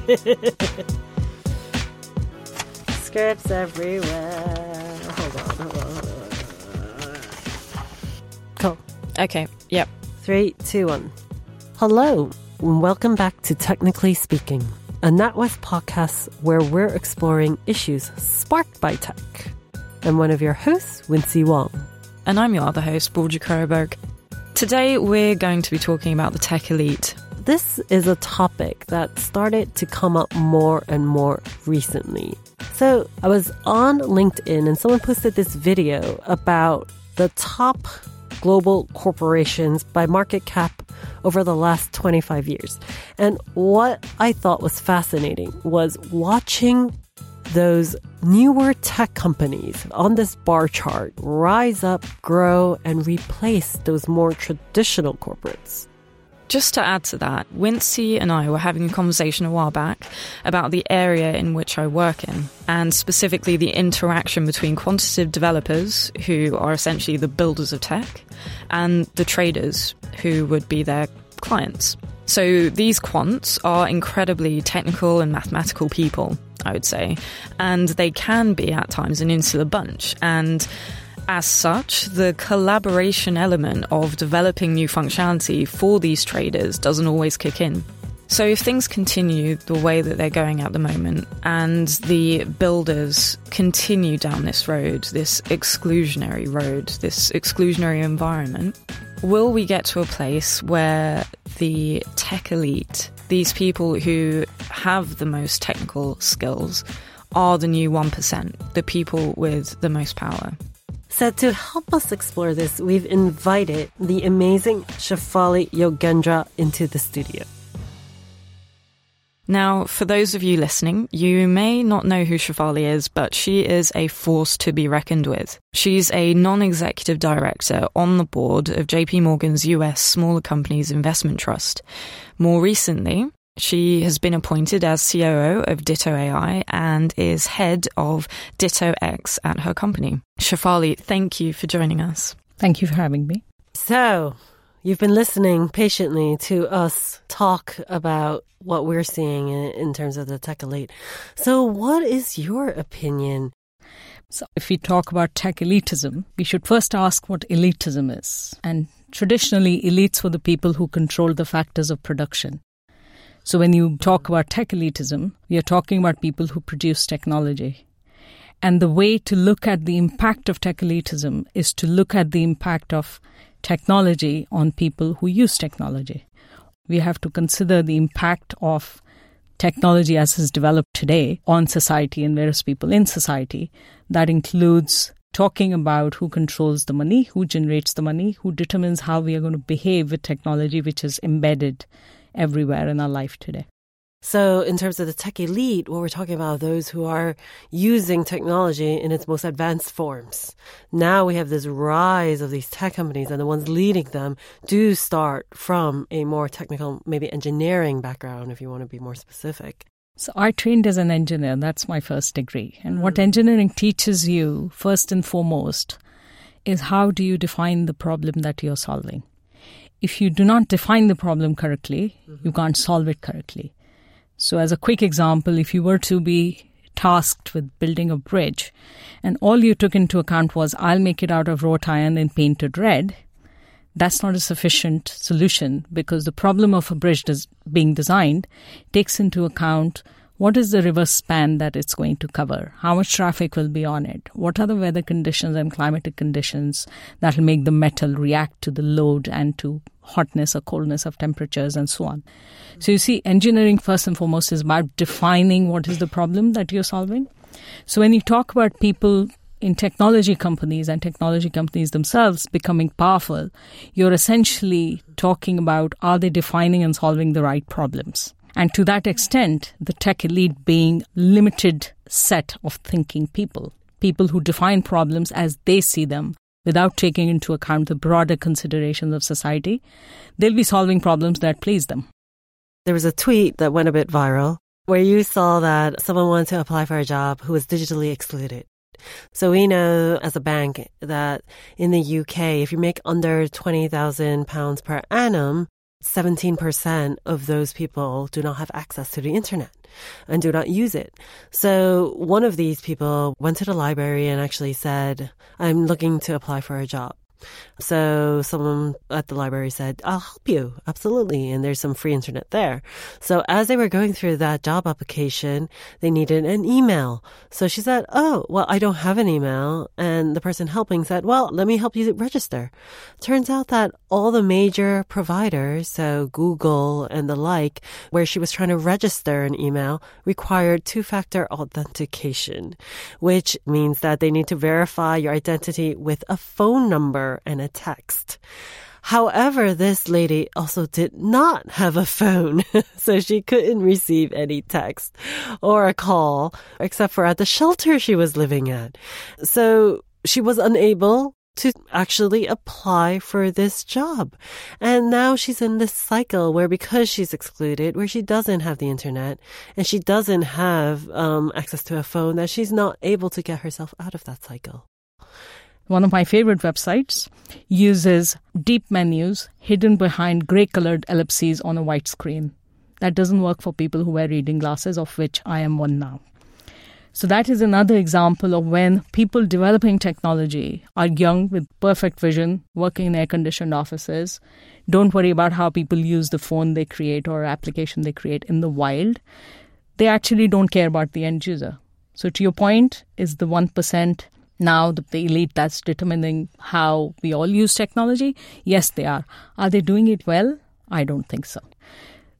Scripts everywhere. Hold on, hold on, hold on. Cool. Okay, yep. Three, two, one. Hello, and welcome back to Technically Speaking, a NatWest podcast where we're exploring issues sparked by tech. I'm one of your hosts, Wincy Wong. And I'm your other host, Borja Koroberg. Today we're going to be talking about the tech elite. This is a topic that started to come up more and more recently. So I was on LinkedIn and someone posted this video about the top global corporations by market cap over the last 25 years. And what I thought was fascinating was watching those newer tech companies on this bar chart rise up, grow, and replace those more traditional corporates. Just to add to that, Wincy and I were having a conversation a while back about the area in which I work in, and specifically the interaction between quantitative developers, who are essentially the builders of tech, and the traders, who would be their clients. So these quants are incredibly technical and mathematical people, I would say, and they can be at times an insular bunch. And as such, the collaboration element of developing new functionality for these traders doesn't always kick in. So, if things continue the way that they're going at the moment, and the builders continue down this road, this exclusionary road, this exclusionary environment, will we get to a place where the tech elite, these people who have the most technical skills, are the new 1%, the people with the most power? So, to help us explore this, we've invited the amazing Shafali Yogendra into the studio. Now, for those of you listening, you may not know who Shafali is, but she is a force to be reckoned with. She's a non-executive director on the board of JP Morgan's US Smaller Companies Investment Trust. More recently, she has been appointed as COO of Ditto AI and is head of Ditto X at her company. Shafali, thank you for joining us. Thank you for having me. So, you've been listening patiently to us talk about what we're seeing in, in terms of the tech elite. So, what is your opinion? So, if we talk about tech elitism, we should first ask what elitism is. And traditionally, elites were the people who control the factors of production. So when you talk about tech elitism, you're talking about people who produce technology. And the way to look at the impact of tech elitism is to look at the impact of technology on people who use technology. We have to consider the impact of technology as is developed today on society and various people in society. That includes talking about who controls the money, who generates the money, who determines how we are going to behave with technology which is embedded everywhere in our life today. So, in terms of the tech elite, what we're talking about those who are using technology in its most advanced forms. Now we have this rise of these tech companies, and the ones leading them do start from a more technical, maybe engineering background, if you want to be more specific. So, I trained as an engineer. That's my first degree. And mm. what engineering teaches you, first and foremost, is how do you define the problem that you're solving? If you do not define the problem correctly, mm-hmm. you can't solve it correctly. So, as a quick example, if you were to be tasked with building a bridge and all you took into account was, I'll make it out of wrought iron and painted red, that's not a sufficient solution because the problem of a bridge des- being designed takes into account what is the river span that it's going to cover? How much traffic will be on it? What are the weather conditions and climatic conditions that will make the metal react to the load and to hotness or coldness of temperatures and so on? So you see, engineering first and foremost is about defining what is the problem that you're solving. So when you talk about people in technology companies and technology companies themselves becoming powerful, you're essentially talking about are they defining and solving the right problems? And to that extent, the tech elite being limited set of thinking people, people who define problems as they see them without taking into account the broader considerations of society, they'll be solving problems that please them. There was a tweet that went a bit viral where you saw that someone wanted to apply for a job who was digitally excluded. So we know as a bank that in the UK, if you make under £20,000 per annum, 17% of those people do not have access to the internet and do not use it. So one of these people went to the library and actually said, I'm looking to apply for a job. So someone at the library said, I'll help you. Absolutely. And there's some free internet there. So as they were going through that job application, they needed an email. So she said, Oh, well, I don't have an email. And the person helping said, Well, let me help you register. Turns out that all the major providers, so Google and the like, where she was trying to register an email required two factor authentication, which means that they need to verify your identity with a phone number and a text. However, this lady also did not have a phone, so she couldn't receive any text or a call, except for at the shelter she was living at. So she was unable to actually apply for this job. And now she's in this cycle where because she's excluded, where she doesn't have the internet and she doesn't have um, access to a phone, that she's not able to get herself out of that cycle one of my favorite websites, uses deep menus hidden behind gray colored ellipses on a white screen. That doesn't work for people who wear reading glasses, of which I am one now. So, that is another example of when people developing technology are young with perfect vision, working in air conditioned offices, don't worry about how people use the phone they create or application they create in the wild. They actually don't care about the end user. So, to your point, is the 1% now the, the elite that's determining how we all use technology? Yes, they are. Are they doing it well? I don't think so.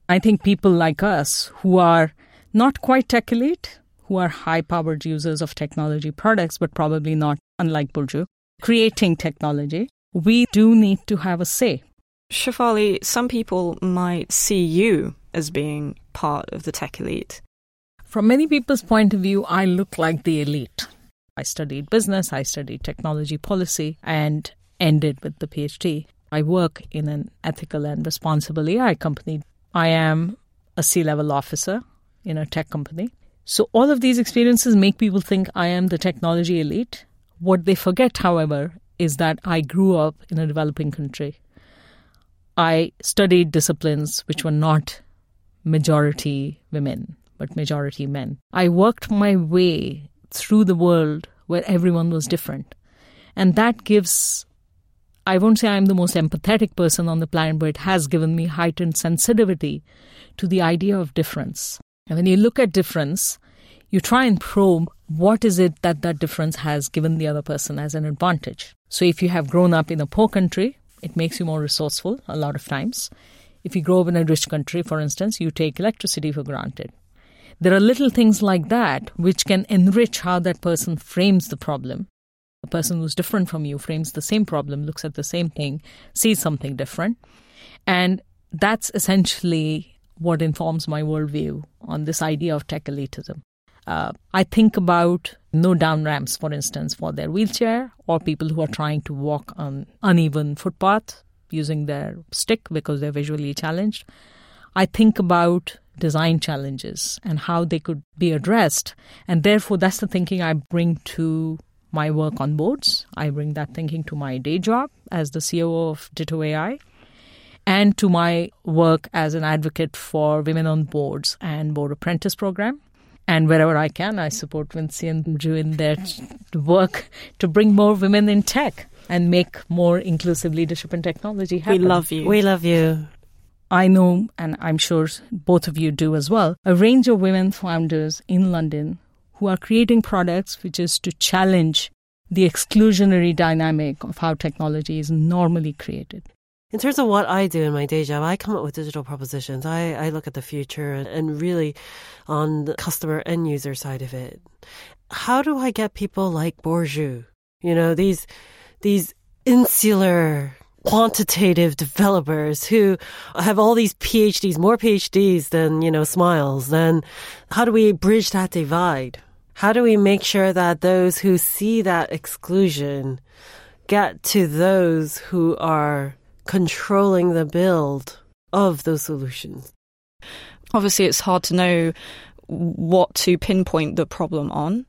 I think people like us who are not quite tech elite, who are high powered users of technology products, but probably not, unlike Burju, creating technology, we do need to have a say. Shafali, some people might see you as being part of the tech elite. From many people's point of view, I look like the elite. I studied business, I studied technology policy, and ended with the PhD. I work in an ethical and responsible AI company. I am a C level officer in a tech company. So, all of these experiences make people think I am the technology elite. What they forget, however, is that I grew up in a developing country. I studied disciplines which were not majority women, but majority men. I worked my way through the world where everyone was different. And that gives, I won't say I'm the most empathetic person on the planet, but it has given me heightened sensitivity to the idea of difference. And when you look at difference, you try and probe what is it that that difference has given the other person as an advantage. So if you have grown up in a poor country, it makes you more resourceful a lot of times. If you grow up in a rich country, for instance, you take electricity for granted. There are little things like that which can enrich how that person frames the problem. A person who's different from you frames the same problem, looks at the same thing, sees something different. And that's essentially what informs my worldview on this idea of tech elitism. Uh, I think about no down ramps, for instance, for their wheelchair or people who are trying to walk on uneven footpath using their stick because they're visually challenged. I think about design challenges and how they could be addressed. And therefore, that's the thinking I bring to my work on boards. I bring that thinking to my day job as the COO of Ditto AI and to my work as an advocate for women on boards and board apprentice program. And wherever I can, I support Vinci and Burju in their work to bring more women in tech and make more inclusive leadership and technology happen. We love you. We love you. I know, and I'm sure both of you do as well, a range of women founders in London who are creating products which is to challenge the exclusionary dynamic of how technology is normally created. In terms of what I do in my day job, I come up with digital propositions. I, I look at the future and, really on the customer end user side of it. How do I get people like Burju? You know, these, these insular quantitative developers who have all these PhDs, more PhDs than, you know, smiles, then how do we bridge that divide? How do we make sure that those who see that exclusion get to those who are controlling the build of those solutions? Obviously, it's hard to know what to pinpoint the problem on.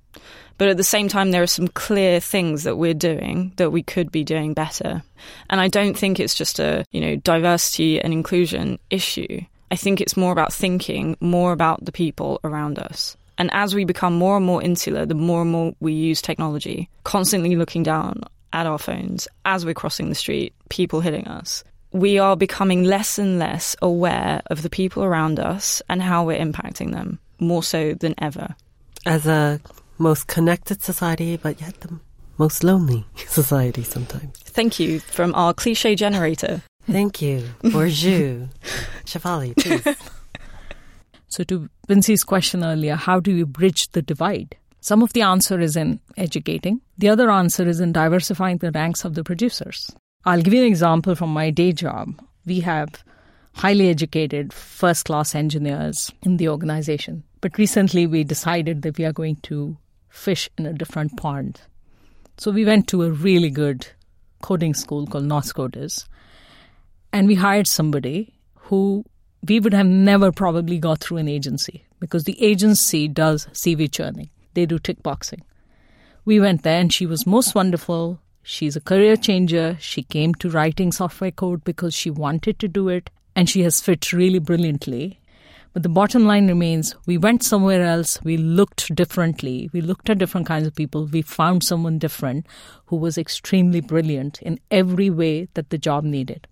But at the same time, there are some clear things that we're doing that we could be doing better. And I don't think it's just a, you know, diversity and inclusion issue. I think it's more about thinking more about the people around us. And as we become more and more insular, the more and more we use technology, constantly looking down at our phones as we're crossing the street, people hitting us, we are becoming less and less aware of the people around us and how we're impacting them, more so than ever. As a most connected society, but yet the most lonely society sometimes. Thank you from our cliche generator. Thank you. Bonjour. Shafali, please. So, to Vincey's question earlier, how do you bridge the divide? Some of the answer is in educating, the other answer is in diversifying the ranks of the producers. I'll give you an example from my day job. We have highly educated, first class engineers in the organization. But recently we decided that we are going to fish in a different pond. So we went to a really good coding school called Northcoders, and we hired somebody who we would have never probably got through an agency because the agency does CV churning. They do tick boxing. We went there and she was most wonderful. She's a career changer. She came to writing software code because she wanted to do it and she has fit really brilliantly. But the bottom line remains we went somewhere else, we looked differently, we looked at different kinds of people, we found someone different who was extremely brilliant in every way that the job needed.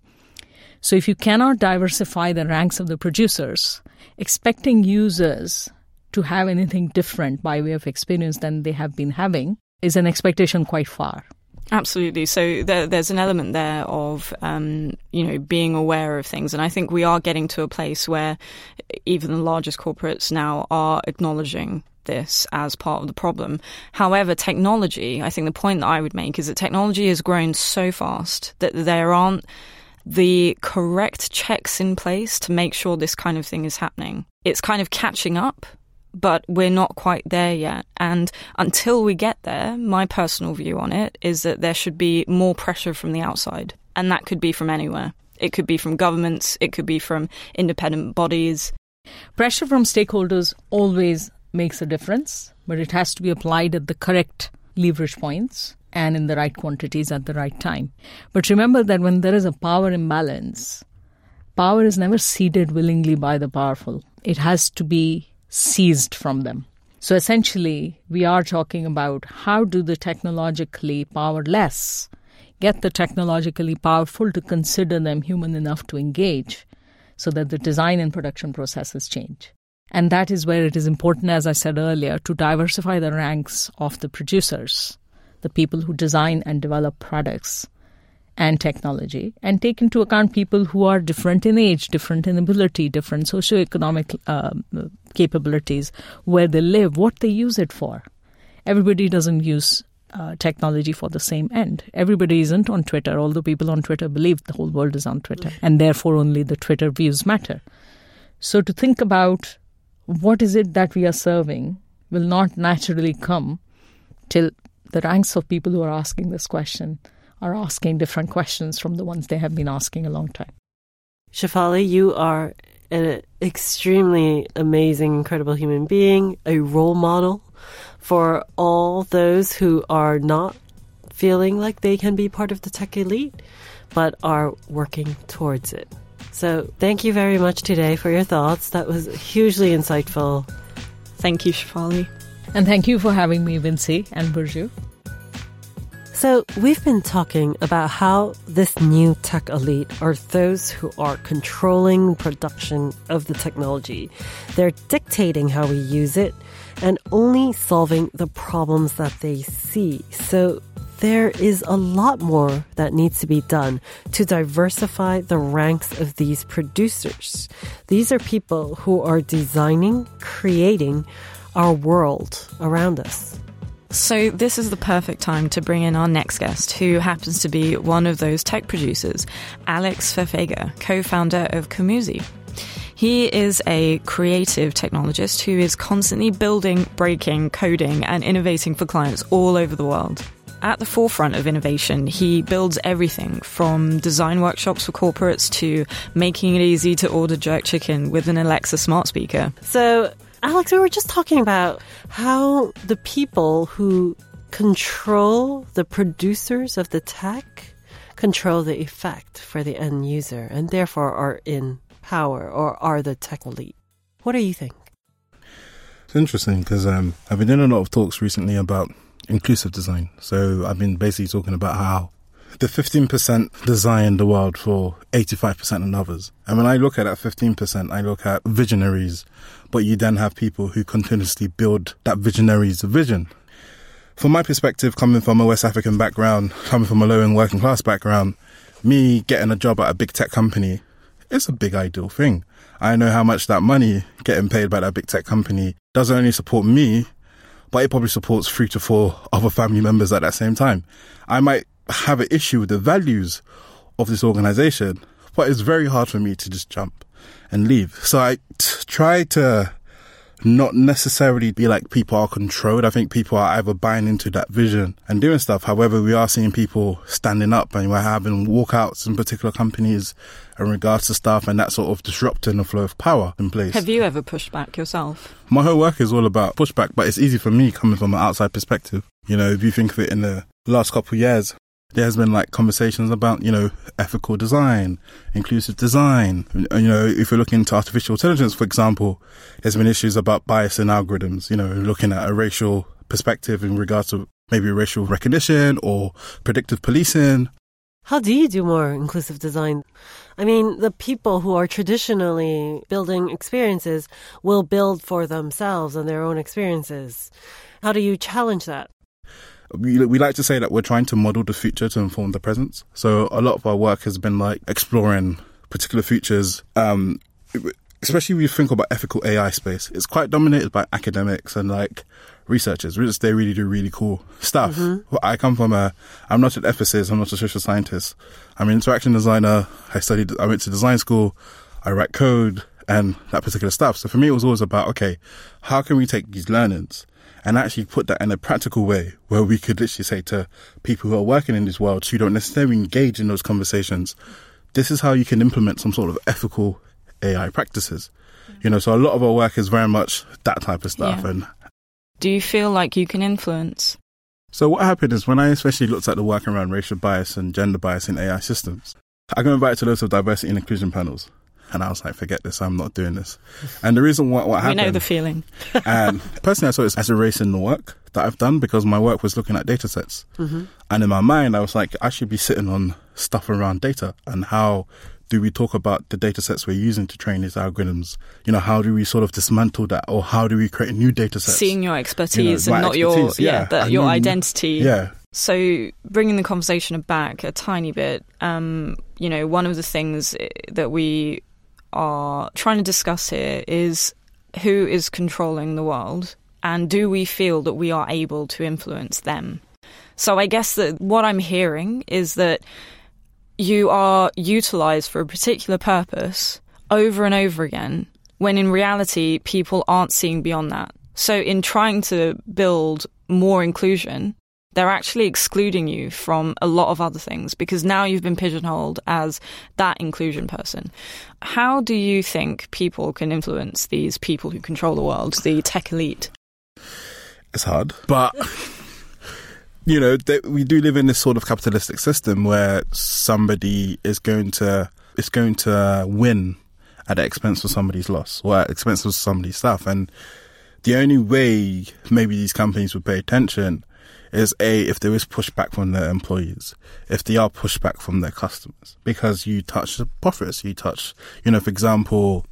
So if you cannot diversify the ranks of the producers, expecting users to have anything different by way of experience than they have been having is an expectation quite far. Absolutely. So there, there's an element there of, um, you know, being aware of things. And I think we are getting to a place where even the largest corporates now are acknowledging this as part of the problem. However, technology, I think the point that I would make is that technology has grown so fast that there aren't the correct checks in place to make sure this kind of thing is happening. It's kind of catching up but we're not quite there yet. And until we get there, my personal view on it is that there should be more pressure from the outside. And that could be from anywhere. It could be from governments, it could be from independent bodies. Pressure from stakeholders always makes a difference, but it has to be applied at the correct leverage points and in the right quantities at the right time. But remember that when there is a power imbalance, power is never ceded willingly by the powerful. It has to be seized from them. So essentially, we are talking about how do the technologically powerless get the technologically powerful to consider them human enough to engage so that the design and production processes change. And that is where it is important, as I said earlier, to diversify the ranks of the producers, the people who design and develop products and technology and take into account people who are different in age, different in ability, different socioeconomic uh, capabilities, where they live, what they use it for. Everybody doesn't use uh, technology for the same end. Everybody isn't on Twitter, although people on Twitter believe the whole world is on Twitter, and therefore only the Twitter views matter. So to think about what is it that we are serving will not naturally come till the ranks of people who are asking this question are asking different questions from the ones they have been asking a long time. Shafali, you are an extremely amazing, incredible human being, a role model for all those who are not feeling like they can be part of the tech elite, but are working towards it. So, thank you very much today for your thoughts. That was hugely insightful. Thank you, Shafali. And thank you for having me, Vincey and Burju. So, we've been talking about how this new tech elite are those who are controlling production of the technology. They're dictating how we use it and only solving the problems that they see. So, there is a lot more that needs to be done to diversify the ranks of these producers. These are people who are designing, creating our world around us. So, this is the perfect time to bring in our next guest, who happens to be one of those tech producers, Alex Fefegha, co founder of Comuzi. He is a creative technologist who is constantly building, breaking, coding, and innovating for clients all over the world. At the forefront of innovation, he builds everything from design workshops for corporates to making it easy to order jerk chicken with an Alexa smart speaker. So, Alex, we were just talking about how the people who control the producers of the tech control the effect for the end user and therefore are in power or are the tech elite. What do you think? It's interesting because um, I've been doing a lot of talks recently about inclusive design. So I've been basically talking about how the 15% design the world for 85% of others. And when I look at that 15%, I look at visionaries, but you then have people who continuously build that visionary's vision. From my perspective, coming from a West African background, coming from a low and working class background, me getting a job at a big tech company, it's a big ideal thing. I know how much that money getting paid by that big tech company doesn't only support me, but it probably supports three to four other family members at that same time. I might have an issue with the values of this organization, but it's very hard for me to just jump and leave. So I t- try to not necessarily be like people are controlled. I think people are either buying into that vision and doing stuff. However, we are seeing people standing up and we're having walkouts in particular companies in regards to stuff and that sort of disrupting the flow of power in place. Have you ever pushed back yourself? My whole work is all about pushback, but it's easy for me coming from an outside perspective. You know, if you think of it in the last couple of years, there has been like conversations about, you know, ethical design, inclusive design. You know, if you're looking into artificial intelligence, for example, there's been issues about bias in algorithms, you know, looking at a racial perspective in regards to maybe racial recognition or predictive policing. How do you do more inclusive design? I mean, the people who are traditionally building experiences will build for themselves and their own experiences. How do you challenge that? We, we like to say that we're trying to model the future to inform the present. So a lot of our work has been like exploring particular futures. Um, especially when you think about ethical AI space, it's quite dominated by academics and like researchers. They really do really cool stuff. Mm-hmm. I come from a, I'm not an ethicist, I'm not a social scientist. I'm an interaction designer. I studied, I went to design school. I write code and that particular stuff. So for me, it was always about, okay, how can we take these learnings and actually put that in a practical way where we could literally say to people who are working in this world who don't necessarily engage in those conversations, this is how you can implement some sort of ethical AI practices. You know, so a lot of our work is very much that type of stuff. Yeah. And Do you feel like you can influence? so what happened is when I especially looked at the work around racial bias and gender bias in AI systems, I got invited to loads of diversity and inclusion panels. And I was like, forget this, I'm not doing this. And the reason what, what We happened. know the feeling. and personally, I saw it as a race in the work that I've done because my work was looking at data sets. Mm-hmm. And in my mind, I was like, I should be sitting on stuff around data and how do we talk about the data sets we're using to train these algorithms? You know, how do we sort of dismantle that or how do we create a new data sets? Seeing your expertise my and not your yeah, yeah. the, your identity. Yeah. So bringing the conversation back a tiny bit, um, you know, one of the things that we are trying to discuss here is who is controlling the world and do we feel that we are able to influence them? So I guess that what I'm hearing is that you are utilized for a particular purpose over and over again when in reality people aren't seeing beyond that. So in trying to build more inclusion, they're actually excluding you from a lot of other things because now you've been pigeonholed as that inclusion person. How do you think people can influence these people who control the world, the tech elite? It's hard, but you know, they, we do live in this sort of capitalistic system where somebody is going to is going to win at the expense of somebody's loss or at the expense of somebody's stuff. And the only way maybe these companies would pay attention is a if there is pushback from their employees, if they are pushback from their customers, because you touch the profits, you touch, you know, for example,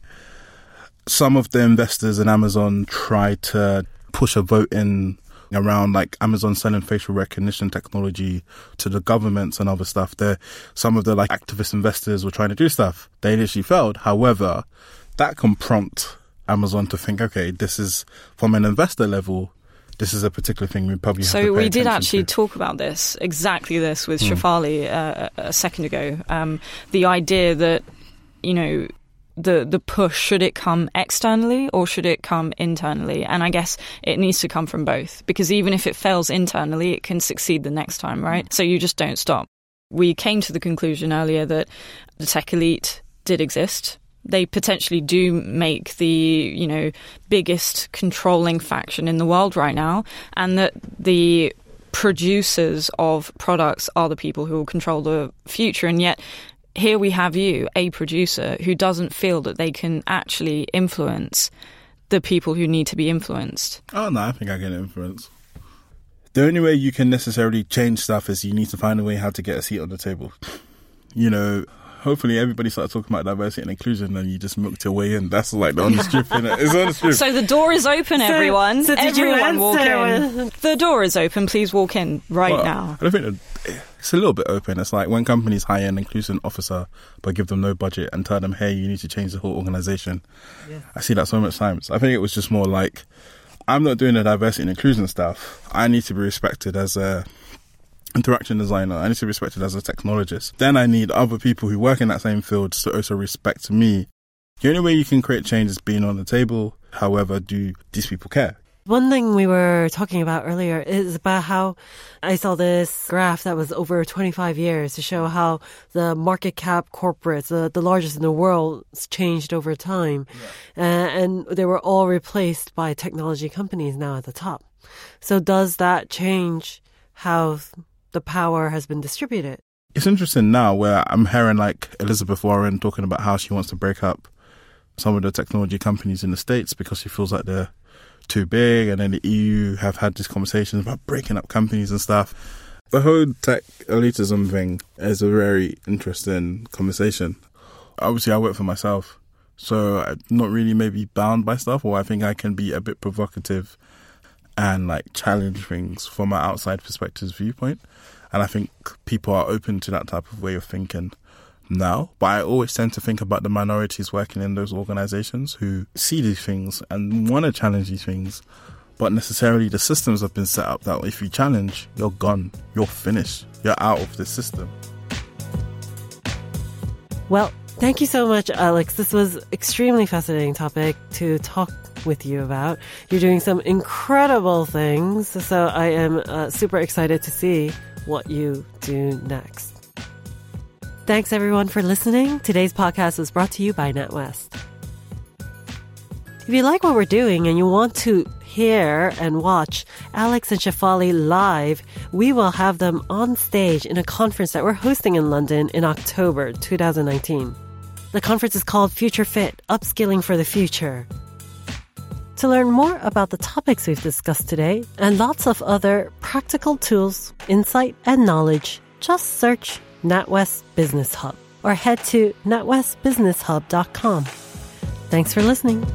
some of the investors in Amazon try to push a vote in around like Amazon selling facial recognition technology to the governments and other stuff. There, some of the like activist investors were trying to do stuff. They initially failed. However, that can prompt Amazon to think, okay, this is from an investor level. This is a particular thing we probably have to So we did actually to. talk about this, exactly this, with Hmm. Shafali uh, a second ago. Um, the idea that, you know, the the push should it come externally or should it come internally? And I guess it needs to come from both because even if it fails internally, it can succeed the next time, right? So you just don't stop. We came to the conclusion earlier that the tech elite did exist. They potentially do make the you know biggest controlling faction in the world right now, and that the producers of products are the people who will control the future, and yet. Here we have you, a producer, who doesn't feel that they can actually influence the people who need to be influenced. Oh no, I think I can influence. The only way you can necessarily change stuff is you need to find a way how to get a seat on the table. You know, hopefully everybody starts talking about diversity and inclusion and you just milked your way in. That's like the honest truth, innit? It's honest truth. So the door is open, everyone. so did you everyone walk in. The door is open. Please walk in right Well, now. I don't think it's a little bit open. It's like when companies hire an inclusion officer but give them no budget and tell them, hey, you need to change the whole organization. I see that so much times. I think it was just more like, I'm not doing the diversity and inclusion stuff. I need to be respected as a interaction designer. I need to be respected as a technologist. Then I need other people who work in that same field to also respect me. The only way you can create change is being on the table. However, do these people care? One thing we were talking about earlier is about how I saw this graph that was over 25 years to show how the market cap corporates, the, the largest in the world, changed over time. Uh, and they were all replaced by technology companies now at the top. So does that change how the power has been distributed? it's interesting now where I'm hearing like Elizabeth Warren talking about how she wants to break up some of the technology companies in the States because she feels like they're too big. And then the EU have had these conversations about breaking up companies and stuff. The whole tech elitism thing is a very interesting conversation. Obviously, I work for myself, so I'm not really maybe bound by stuff, or I think I can be a bit provocative and like challenge things from an outside perspective's viewpoint. And I think people are open to that type of way of thinking now. But I always tend to think about the minorities working in those organizations who see these things and want to challenge these things. But necessarily the systems have been set up that if you challenge, you're gone. You're finished. You're out of the system. Well, thank you so much, Alex. This was extremely fascinating topic to talk with you about. You're doing some incredible things, so I am uh, super excited to see what you do next. Thanks everyone for listening. Today's podcast was brought to you by NatWest. If you like what we're doing and you want to hear and watch Alex and Shafali live, we will have them on stage in a conference that we're hosting in London in October 2019. The conference is called Future Fit Upskilling for the Future. To learn more about the topics we've discussed today and lots of other practical tools, insight, and knowledge, just search NatWest Business Hub or head to natwestbusinesshub.com. Thanks for listening.